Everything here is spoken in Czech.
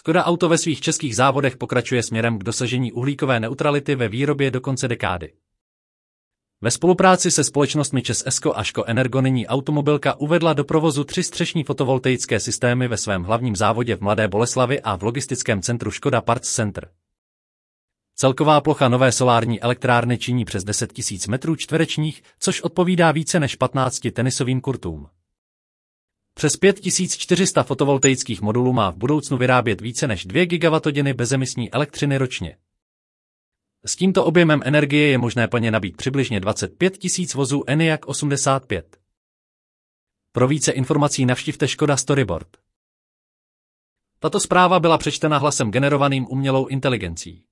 Skoda Auto ve svých českých závodech pokračuje směrem k dosažení uhlíkové neutrality ve výrobě do konce dekády. Ve spolupráci se společnostmi Čes Esko a Ško Energo nyní automobilka uvedla do provozu tři střešní fotovoltaické systémy ve svém hlavním závodě v Mladé Boleslavi a v logistickém centru Škoda Parts Center. Celková plocha nové solární elektrárny činí přes 10 000 metrů čtverečních, což odpovídá více než 15 tenisovým kurtům. Přes 5400 fotovoltaických modulů má v budoucnu vyrábět více než 2 GWh bezemisní elektřiny ročně. S tímto objemem energie je možné plně nabít přibližně 25 000 vozů ENIAC 85. Pro více informací navštivte Škoda Storyboard. Tato zpráva byla přečtena hlasem generovaným umělou inteligencí.